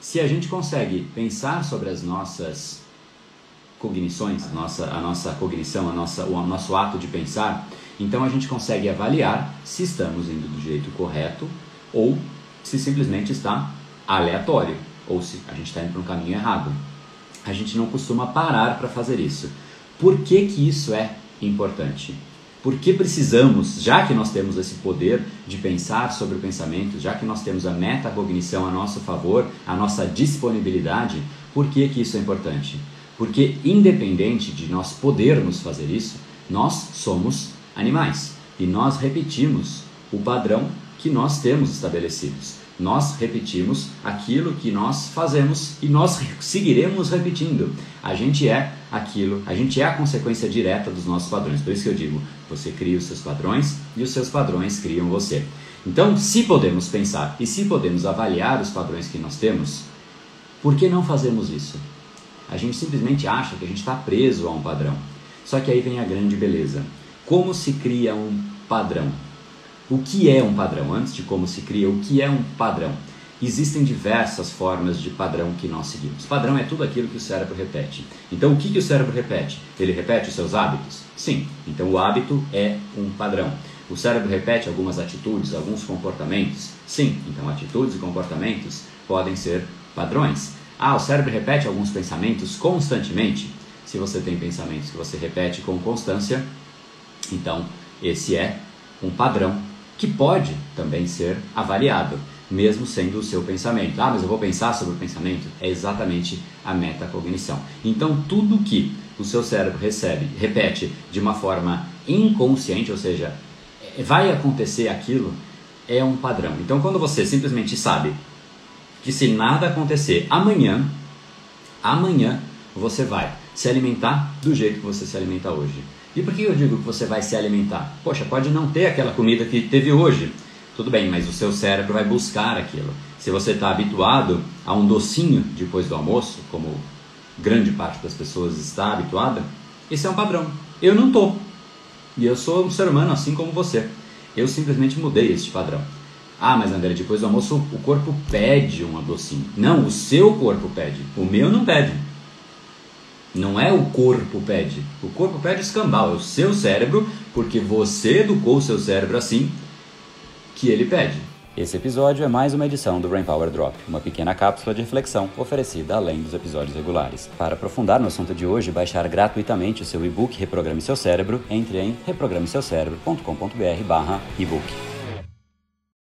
Se a gente consegue pensar sobre as nossas cognições, a nossa, a nossa cognição, a nossa, o nosso ato de pensar, então a gente consegue avaliar se estamos indo do jeito correto ou se simplesmente está aleatório, ou se a gente está indo para um caminho errado. A gente não costuma parar para fazer isso. Por que, que isso é importante? Por que precisamos, já que nós temos esse poder de pensar sobre o pensamento, já que nós temos a metacognição a nosso favor, a nossa disponibilidade, por que, que isso é importante? Porque, independente de nós podermos fazer isso, nós somos animais e nós repetimos o padrão que nós temos estabelecidos. Nós repetimos aquilo que nós fazemos e nós seguiremos repetindo. A gente é aquilo, a gente é a consequência direta dos nossos padrões. Por isso que eu digo, você cria os seus padrões e os seus padrões criam você. Então, se podemos pensar e se podemos avaliar os padrões que nós temos, por que não fazemos isso? A gente simplesmente acha que a gente está preso a um padrão. Só que aí vem a grande beleza. Como se cria um padrão? O que é um padrão? Antes de como se cria, o que é um padrão? Existem diversas formas de padrão que nós seguimos. Padrão é tudo aquilo que o cérebro repete. Então, o que, que o cérebro repete? Ele repete os seus hábitos? Sim. Então, o hábito é um padrão. O cérebro repete algumas atitudes, alguns comportamentos? Sim. Então, atitudes e comportamentos podem ser padrões. Ah, o cérebro repete alguns pensamentos constantemente. Se você tem pensamentos que você repete com constância, então esse é um padrão que pode também ser avaliado, mesmo sendo o seu pensamento. Ah, mas eu vou pensar sobre o pensamento? É exatamente a metacognição. Então, tudo que o seu cérebro recebe, repete de uma forma inconsciente, ou seja, vai acontecer aquilo, é um padrão. Então, quando você simplesmente sabe que se nada acontecer amanhã, amanhã você vai se alimentar do jeito que você se alimenta hoje. E por que eu digo que você vai se alimentar? Poxa, pode não ter aquela comida que teve hoje. Tudo bem, mas o seu cérebro vai buscar aquilo. Se você está habituado a um docinho depois do almoço, como grande parte das pessoas está habituada, esse é um padrão. Eu não estou. E eu sou um ser humano assim como você. Eu simplesmente mudei este padrão. Ah, mas André, depois do almoço o corpo pede um docinho. Não, o seu corpo pede. O meu não pede. Não é o corpo pede. O corpo pede escambau, é o seu cérebro, porque você educou o seu cérebro assim que ele pede. Esse episódio é mais uma edição do Brain Power Drop, uma pequena cápsula de reflexão oferecida além dos episódios regulares. Para aprofundar no assunto de hoje baixar gratuitamente o seu e-book Reprograme Seu Cérebro, entre em reprogrameseucerebro.com.br/ebook.